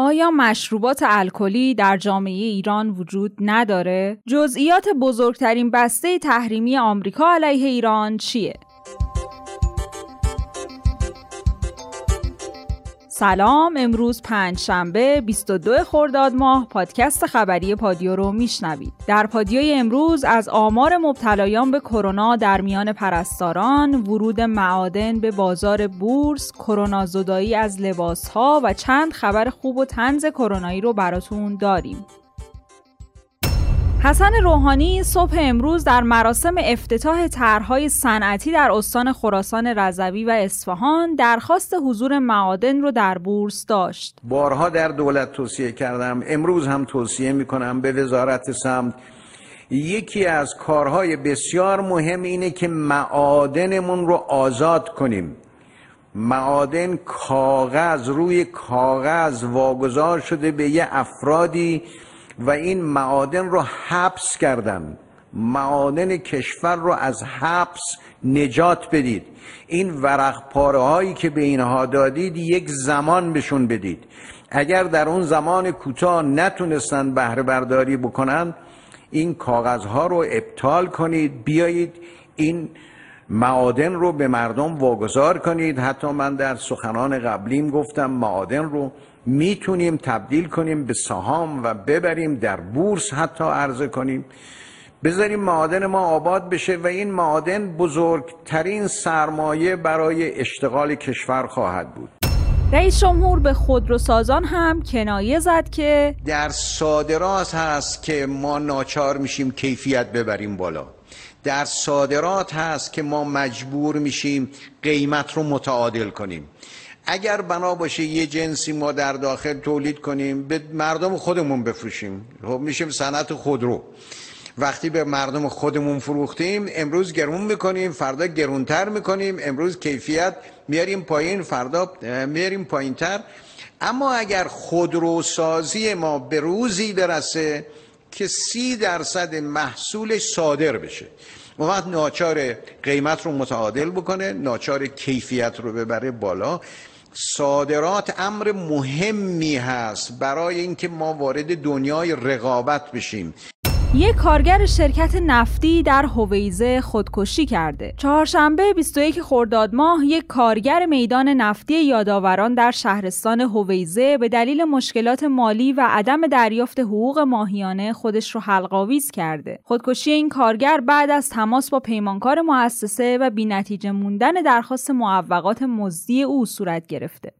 آیا مشروبات الکلی در جامعه ایران وجود نداره؟ جزئیات بزرگترین بسته تحریمی آمریکا علیه ایران چیه؟ سلام امروز پنج شنبه 22 خرداد ماه پادکست خبری پادیو رو میشنوید. در پادیوی امروز از آمار مبتلایان به کرونا در میان پرستاران ورود معادن به بازار بورس کرونا زدایی از لباس ها و چند خبر خوب و تنز کرونایی رو براتون داریم. حسن روحانی صبح امروز در مراسم افتتاح طرحهای صنعتی در استان خراسان رضوی و اصفهان درخواست حضور معادن رو در بورس داشت. بارها در دولت توصیه کردم. امروز هم توصیه می کنم به وزارت سمت. یکی از کارهای بسیار مهم اینه که معادنمون رو آزاد کنیم. معادن کاغذ روی کاغذ واگذار شده به یه افرادی و این معادن رو حبس کردن. معادن کشور رو از حبس نجات بدید. این ورق پاره هایی که به اینها دادید یک زمان بهشون بدید. اگر در اون زمان کوتاه نتونستن بهره برداری بکنن این کاغذ ها رو ابطال کنید بیایید این معادن رو به مردم واگذار کنید. حتی من در سخنان قبلیم گفتم معادن رو می‌تونیم تبدیل کنیم به سهام و ببریم در بورس حتی عرضه کنیم. بذاریم معادن ما آباد بشه و این معادن بزرگترین سرمایه برای اشتغال کشور خواهد بود. رئیس جمهور به خودروسازان هم کنایه زد که در صادرات هست که ما ناچار میشیم کیفیت ببریم بالا. در صادرات هست که ما مجبور میشیم قیمت رو متعادل کنیم. اگر بنا باشه یه جنسی ما در داخل تولید کنیم به مردم خودمون بفروشیم. خب میشیم صنعت خودرو. وقتی به مردم خودمون فروختیم امروز گرون می‌کنیم فردا گرونتر می‌کنیم امروز کیفیت میاریم پایین فردا میاریم پایینتر. اما اگر خودروسازی ما به روزی برسه که سی درصد محصولش صادر بشه. اون وقت ناچار قیمت رو متعادل بکنه ناچار کیفیت رو ببره بالا. صادرات امر مهمی هست برای اینکه ما وارد دنیای رقابت بشیم. یک کارگر شرکت نفتی در هویزه خودکشی کرده. چهارشنبه 21 خرداد ماه یک کارگر میدان نفتی یادآوران در شهرستان هویزه به دلیل مشکلات مالی و عدم دریافت حقوق ماهیانه خودش رو حلقاویز کرده. خودکشی این کارگر بعد از تماس با پیمانکار مؤسسه و بینتیجه موندن درخواست معوقات مزدی او صورت گرفته.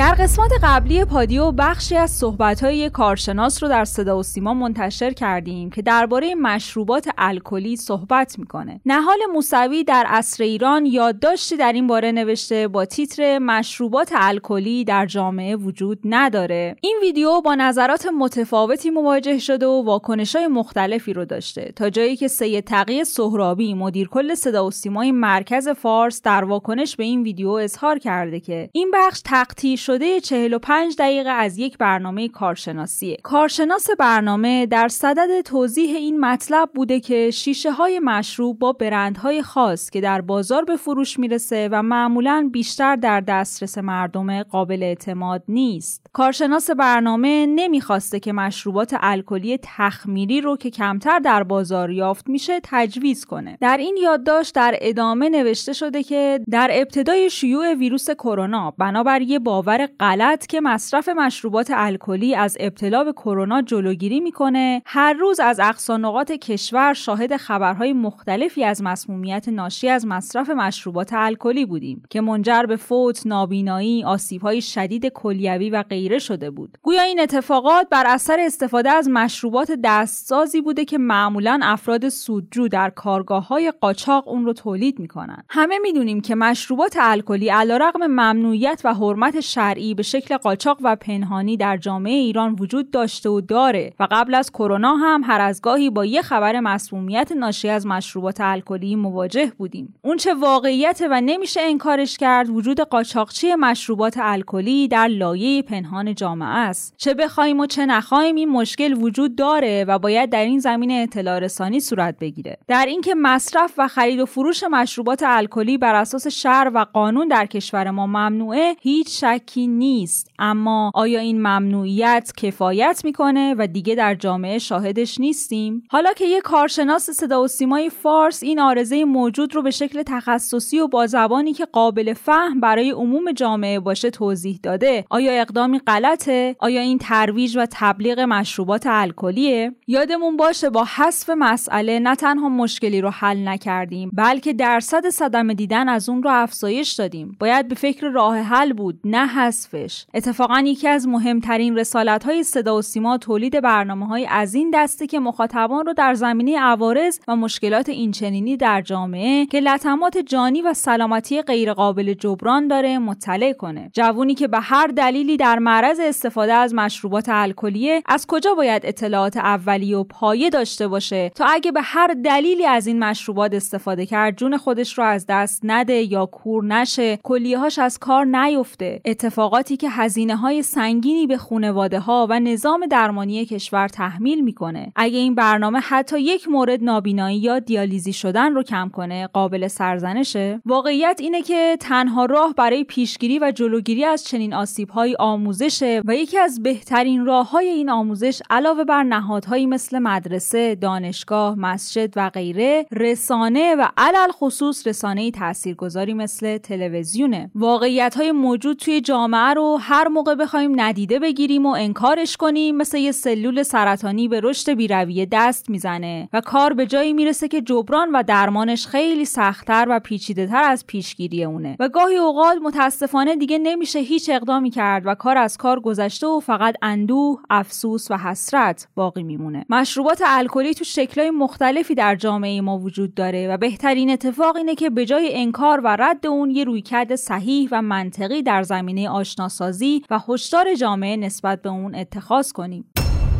در قسمت قبلی پادیو بخشی از صحبت‌های کارشناس رو در صدا و سیما منتشر کردیم که درباره مشروبات الکلی صحبت می‌کنه. نهال موسوی در عصر ایران یادداشتی در این باره نوشته با تیتر مشروبات الکلی در جامعه وجود نداره. این ویدیو با نظرات متفاوتی مواجه شده و واکنش‌های مختلفی رو داشته تا جایی که سید تقی سهرابی مدیر کل صدا و سیمای مرکز فارس در واکنش به این ویدیو اظهار کرده که این بخش تقطیع شده 45 دقیقه از یک برنامه کارشناسیه. کارشناس برنامه در صدد توضیح این مطلب بوده که شیشه های مشروب با برندهای خاص که در بازار به فروش می‌رسه و معمولا بیشتر در دسترس مردم قابل اعتماد نیست. کارشناس برنامه نمی‌خواسته که مشروبات الکلی تخمیری رو که کمتر در بازار یافت میشه تجویز کنه. در این یادداشت در ادامه نوشته شده که در ابتدای شیوع ویروس کرونا بنابر یه باور باور غلط که مصرف مشروبات الکلی از ابتلا به کرونا جلوگیری می‌کنه هر روز از اقصانقات کشور شاهد خبرهای مختلفی از مسمومیت ناشی از مصرف مشروبات الکلی بودیم که منجر به فوت نابینایی آسیبهای شدید کلیوی و غیره شده بود. گویا این اتفاقات بر اثر استفاده از مشروبات دستسازی بوده که معمولا افراد سودجو در کارگاه های قاچاق اون رو تولید می‌کنن. همه می‌دونیم که مشروبات الکلی علیرغم ممنوعیت و حرمت شرعی به شکل قاچاق و پنهانی در جامعه ایران وجود داشته و داره و قبل از کرونا هم هر از گاهی با یه خبر مسمومیت ناشی از مشروبات الکلی مواجه بودیم. اون چه واقعیت و نمیشه انکارش کرد وجود قاچاقچی مشروبات الکلی در لایه پنهان جامعه است. چه بخوایم و چه نخواهیم این مشکل وجود داره و باید در این زمینه اطلاع رسانی صورت بگیره. در اینکه مصرف و خرید و فروش مشروبات الکلی بر اساس شهر و قانون در کشور ما ممنوعه هیچ شک شکی نیست. اما آیا این ممنوعیت کفایت می‌کنه و دیگه در جامعه شاهدش نیستیم؟ حالا که یک کارشناس صدا و سیمای فارس این آرزه موجود رو به شکل تخصصی و با زبانی که قابل فهم برای عموم جامعه باشه توضیح داده آیا اقدامی غلطه؟ آیا این ترویج و تبلیغ مشروبات الکلیه؟ یادمون باشه با حذف مسئله نه تنها مشکلی رو حل نکردیم بلکه درصد صدمه دیدن از اون رو افزایش دادیم. باید به فکر راه حل بود نه حذفش. اتفاقا یکی از مهمترین رسالت های صدا و سیما تولید برنامه های از این دسته که مخاطبان رو در زمینه عوارض و مشکلات اینچنینی در جامعه که لطمات جانی و سلامتی غیرقابل جبران داره مطلع کنه. جوونی که به هر دلیلی در معرض استفاده از مشروبات الکلیه از کجا باید اطلاعات اولیه و پایه داشته باشه؟ تا اگه به هر دلیلی از این مشروبات استفاده کرد جون خودش رو از دست نده یا کور نشه کلیهاش از کار نیفته. اتفاقاتی که هزینه های سنگینی به خونواده ها و نظام درمانی کشور تحمیل می‌کنه. اگه این برنامه حتی یک مورد نابینایی یا دیالیزی شدن رو کم کنه قابل سرزنشه. واقعیت اینه که تنها راه برای پیشگیری و جلوگیری از چنین آسیبهایی آموزشه و یکی از بهترین راههای این آموزش علاوه بر نهادهایی مثل مدرسه، دانشگاه، مسجد و غیره رسانه و علل خصوص رسانه تاثیرگذاری مثل تلویزیونه. واقعیت های موجود توی جامعه رو هر موقع بخوایم ندیده بگیریم و انکارش کنیم مثل یه سلول سرطانی به رشد بیرویه دست می‌زنه و کار به جایی می‌رسه که جبران و درمانش خیلی سختتر و پیچیده تر از پیشگیری اونه. و گاهی اوقات متاسفانه دیگه نمیشه هیچ اقدامی کرد و کار از کار گذشته و فقط اندوه، افسوس و حسرت باقی میمونه. مشروبات الکلی تو شکلهای مختلفی در جامعه ما وجود داره و بهترین اتفاق اینه که به جای انکار و رد اون یه رویکرد صحیح و منطقی در زمینه آشناسازی و هشدار جامعه نسبت به اون اتخاذ کنیم.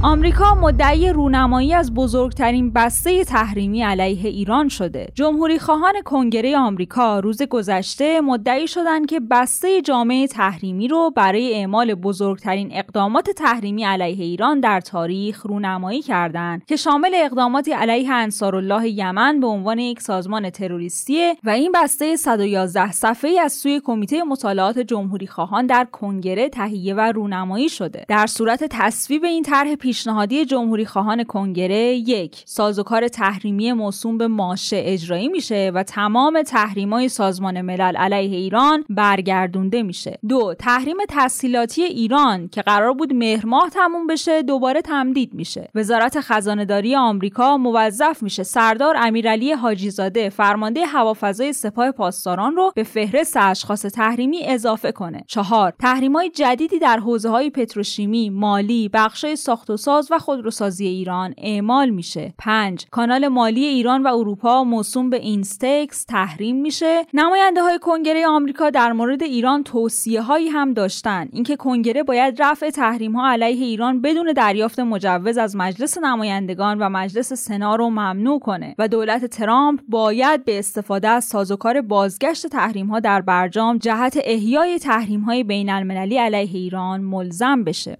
آمریکا مدعی رونمایی از بزرگترین بسته تحریمی علیه ایران شده. جمهوری خواهان کنگره آمریکا روز گذشته مدعی شدند که بسته جامعه تحریمی رو برای اعمال بزرگترین اقدامات تحریمی علیه ایران در تاریخ رونمایی کردند که شامل اقداماتی علیه انصارالله یمن به عنوان یک سازمان تروریستی و این بسته 111 صفحه‌ای از سوی کمیته مطالعات جمهوری خواهان در کنگره تهیه و رونمایی شده. در صورت تصویب این طرح پیشنهادی جمهوری خواهان کنگره یک. سازوکار تحریمی موسوم به ماشه اجرایی میشه و تمام تحریمای سازمان ملل علیه ایران برگردونده میشه. دو تحریم تسهیلاتی ایران که قرار بود مهر ماه تموم بشه دوباره تمدید میشه. وزارت خزانهداری آمریکا موظف میشه سردار امیرعلی حاجی زاده فرمانده هوافضای سپاه پاسداران رو به فهرست اشخاص تحریمی اضافه کنه. چهار تحریمای جدیدی در حوزه های پتروشیمی مالی بخشای ساخت و ساز و خودروسازی ایران اعمال میشه. 5 کانال مالی ایران و اروپا موسوم به اینستکس تحریم میشه. نماینده های کنگره آمریکا در مورد ایران توصیه هایی هم داشتن. اینکه کنگره باید رفع تحریم ها علیه ایران بدون دریافت مجوز از مجلس نمایندگان و مجلس سنا رو ممنوع کنه و دولت ترامپ باید به استفاده از سازوکار بازگشت تحریم ها در برجام جهت احیای تحریم های بین المللی علیه ایران ملزم بشه.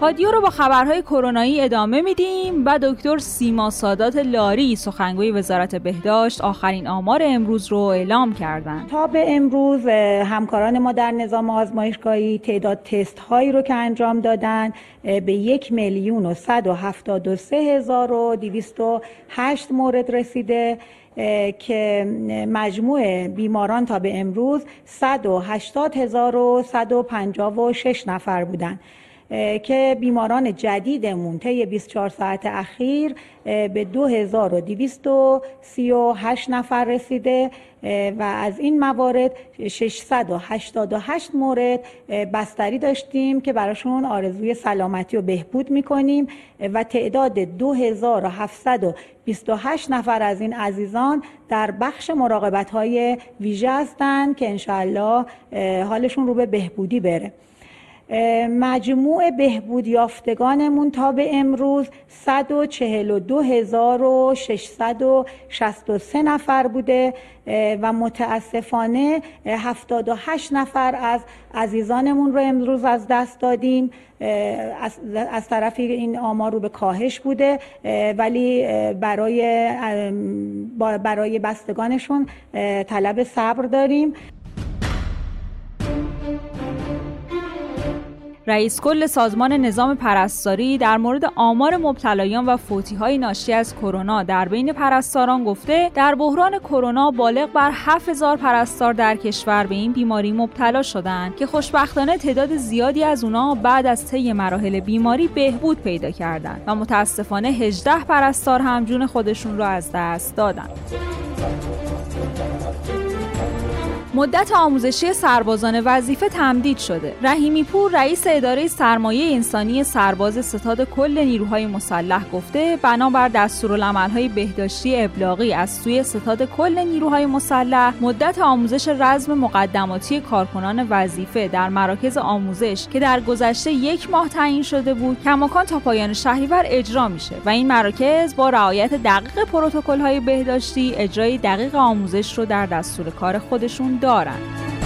پادیو رو با خبرهای کرونایی ادامه میدیم و دکتر سیما سادات لاری سخنگوی وزارت بهداشت آخرین آمار امروز رو اعلام کردند. تا به امروز همکاران ما در نظام آزمایشگاهی تعداد تست هایی رو که انجام دادن به یک میلیون و صد و هفتاد و سه هزار و دیویست و هشت مورد رسیده که مجموع بیماران تا به امروز 180,156 نفر بودند. که بیماران جدیدمون طی 24 ساعت اخیر به 2238 نفر رسیده و از این موارد 688 مورد بستری داشتیم که براشون آرزوی سلامتی و بهبود می‌کنیم و تعداد 2728 نفر از این عزیزان در بخش مراقبت های ویژه هستند که انشاءالله حالشون رو به بهبودی بره. مجموع بهبود یافتگانمون تا به امروز 142663 نفر بوده و متاسفانه 78 نفر از عزیزانمون رو امروز از دست دادیم از طرف این آمار رو به کاهش بوده ولی برای برای بستگانشون طلب صبر داریم. رئیس کل سازمان نظام پرستاری در مورد آمار مبتلایان و فوتی ناشی از کرونا در بین پرستاران گفته در بحران کرونا بالغ بر 7000 پرستار در کشور به این بیماری مبتلا شدند که خوشبختانه تعداد زیادی از اونا بعد از طی مراحل بیماری بهبود پیدا کردند و متاسفانه 18 پرستار هم جون خودشون رو از دست دادند. مدت آموزشی سربازان وظیفه تمدید شده. رحیمی پور رئیس اداره سرمایه انسانی سرباز ستاد کل نیروهای مسلح گفته بنابر دستورالعملهای بهداشتی ابلاغی از سوی ستاد کل نیروهای مسلح مدت آموزش رزم مقدماتی کارکنان وظیفه در مراکز آموزش که در گذشته یک ماه تعیین شده بود کماکان تا پایان شهریور اجرا میشه و این مراکز با رعایت دقیق پروتکل‌های بهداشتی اجرای دقیق آموزش رو در دستور کار خودشون دارند.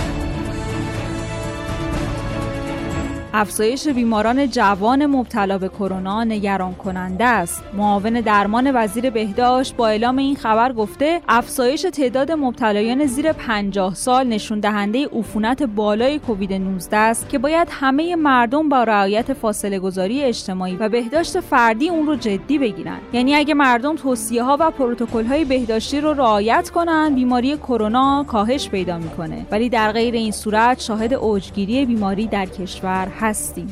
افزایش بیماران جوان مبتلا به کرونا نگران کننده است. معاون درمان وزیر بهداشت با اعلام این خبر گفته افزایش تعداد مبتلایان زیر 50 سال نشون دهنده عفونت بالای کووید 19 است که باید همه مردم با رعایت فاصله گذاری اجتماعی و بهداشت فردی اون رو جدی بگیرن. یعنی اگه مردم توصیه ها و پروتکل های بهداشتی رو رعایت کنن، بیماری کرونا کاهش پیدا می‌کنه. ولی در غیر این صورت شاهد اوجگیری بیماری در کشور هستیم.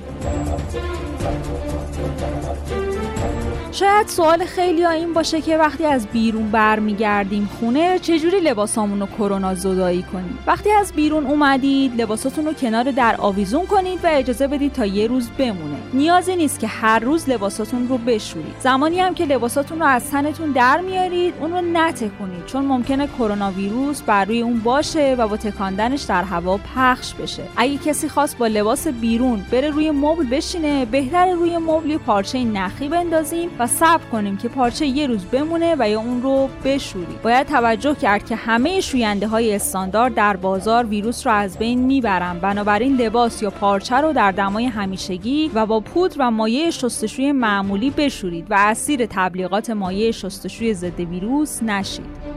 شاید سوال خیلی ها این باشه که وقتی از بیرون برمیگردیم خونه چجوری لباسامون رو کرونا زدایی کنیم؟ وقتی از بیرون اومدید لباساتون رو کنار در آویزون کنید و اجازه بدید تا یه روز بمونه. نیازی نیست که هر روز لباساتون رو بشورید. زمانی هم که لباساتون رو از تنتون در میارید اون رو نتکونید چون ممکنه کرونا ویروس بر روی اون باشه و با تکاندنش در هوا پخش بشه. اگه کسی خواست با لباس بیرون بره روی مبل بشینه بهتر روی مبل پارچه نخی بندازیم و صبر کنیم که پارچه یه روز بمونه و یا اون رو بشوریم باید توجه کرد که همه شوینده های استاندارد در بازار ویروس رو از بین می‌برن. بنابراین لباس یا پارچه رو در دمای همیشگی و با پودر و مایع شستشوی معمولی بشورید و اسیر تبلیغات مایع شستشوی ضد ویروس نشید.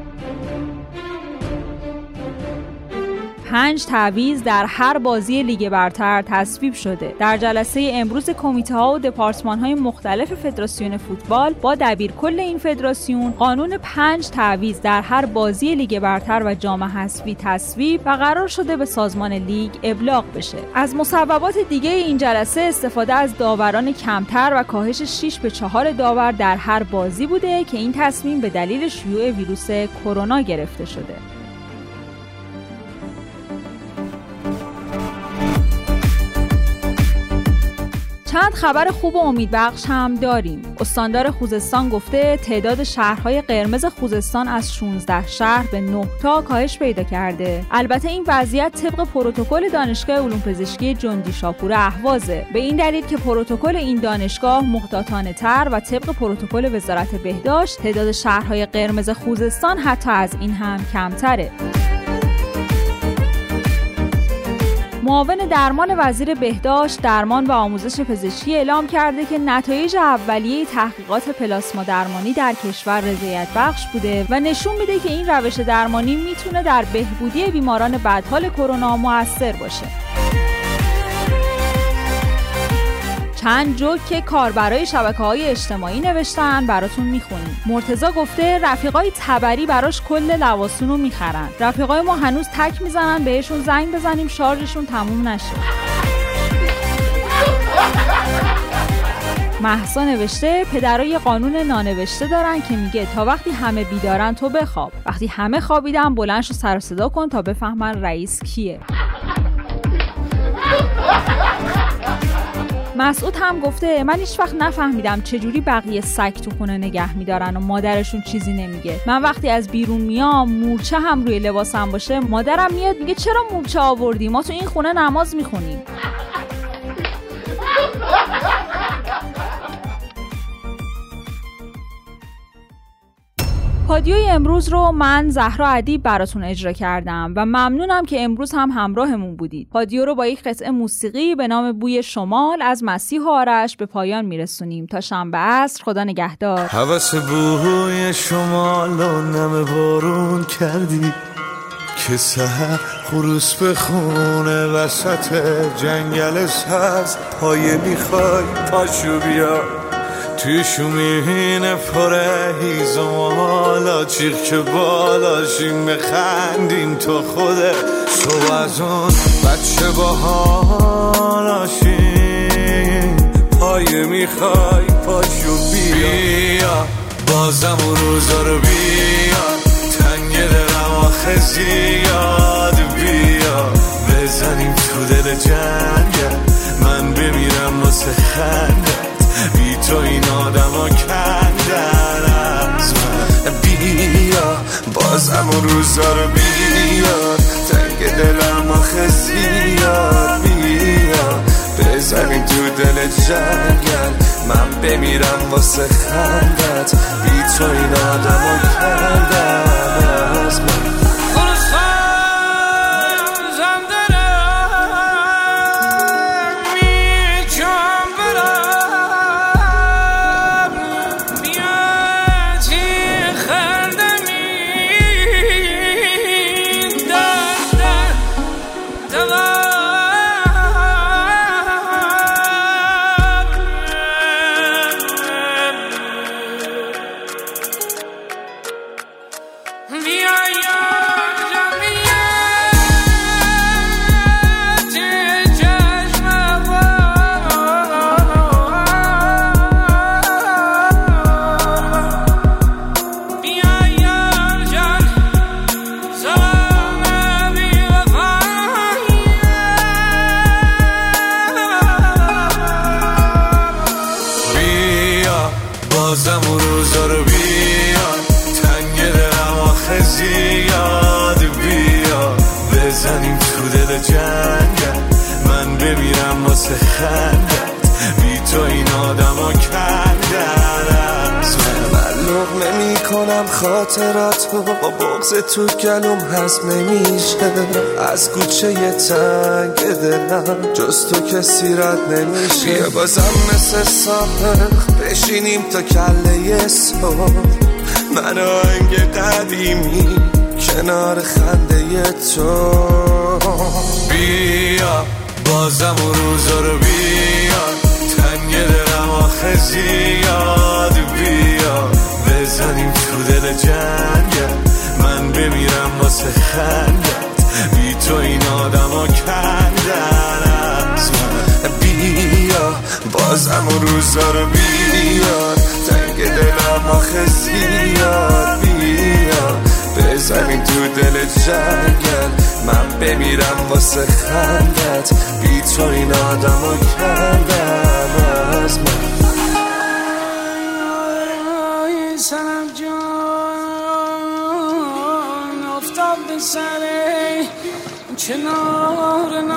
پنج تعویض در هر بازی لیگ برتر تصویب شده. در جلسه امروز کمیته ها و دپارتمان های مختلف فدراسیون فوتبال با دبیر کل این فدراسیون قانون پنج تعویض در هر بازی لیگ برتر و جام حذفی تصویب و قرار شده به سازمان لیگ ابلاغ بشه. از مصوبات دیگه این جلسه استفاده از داوران کمتر و کاهش 6 به 4 داور در هر بازی بوده که این تصمیم به دلیل شیوع ویروس کرونا گرفته شده. چند خبر خوب و امیدبخش هم داریم. استاندار خوزستان گفته تعداد شهرهای قرمز خوزستان از 16 شهر به 9 تا کاهش پیدا کرده. البته این وضعیت طبق پروتکل دانشگاه علوم پزشکی جندی شاپور اهوازه. به این دلیل که پروتکل این دانشگاه محتاطانه تر و طبق پروتکل وزارت بهداشت تعداد شهرهای قرمز خوزستان حتی از این هم کمتره. معاون درمان وزیر بهداشت درمان و آموزش پزشکی اعلام کرده که نتایج اولیه تحقیقات پلاسما درمانی در کشور رضایت بخش بوده و نشون میده که این روش درمانی می‌تونه در بهبودی بیماران بدحال کرونا موثر باشه. چند جوک که کاربرای شبکه های اجتماعی نوشتن براتون می‌خونیم. مرتزا گفته رفیقای تبری براش کل لواسون رو می‌خرن. رفیقای ما هنوز تک می‌زنن بهشون زنگ بزنیم شارژشون تموم نشه. محسا نوشته پدرای قانون نانوشته دارن که میگه تا وقتی همه بیدارن تو بخواب. وقتی همه خوابیدن بلند شو سر صدا کن تا بفهمن رئیس کیه. مسعود هم گفته من هیچ وقت نفهمیدم چجوری بقیه سگ تو خونه نگه میدارن و مادرشون چیزی نمیگه. من وقتی از بیرون میام مورچه هم روی لباسم باشه مادرم میاد میگه چرا مورچه آوردی؟ ما تو این خونه نماز می‌خونیم. پادیوی امروز رو من زهرا ادیب براتون اجرا کردم و ممنونم که امروز هم همراهمون بودید. پادیو رو با یک قطعه موسیقی به نام بوی شمال از مسیح و آرش به پایان میرسونیم. تا شنبه عصر خدا نگهدار. حوث بوی شمال و نم بارون کردی که سهر خروس به خونه وسط جنگل سز پایه می‌خوای پاشو بیا. توی شومین پره هیزم حالا چیخ که بالاشیم بخندیم تو خوده تو از اون بچه با حالاشیم پایه می‌خوای پاشو بیا. بیا. بازم اون روزا رو بیا. تنگ دلم آخه زیاد بیا. بزنیم تو دل جنگل من بمیرم واسه خنده. بی تو این آدم ها کندن از من. بیا بازم اون روزا رو بیا. تنگ دلم آخه زیاد. بیا بزنیم تو دل جنگل. من بمیرم واسه خندت. بی تو این آدم تو گلوم هست نمیشه. از کوچه یه تنگ دلم جز تو کسی رد نمیشه. بیا بازم مثل سابق بشینیم تا کله صبح. من آنگ قدیمی کنار خنده تو. بیا بازم اون روزا رو بیا. تنگ دلم آخه زیاد. بیا. بزنیم تو دل جنگل بمیرم واسه خندت. بی تو این آدم ها کندن. از من بیا بازم اون روزا رو بیار تنگ دلم آخه زیاد. بیا بزنیم تو دل جنگل من بمیرم واسه خندت. بی تو این آدم ها کندن. از من کنار نال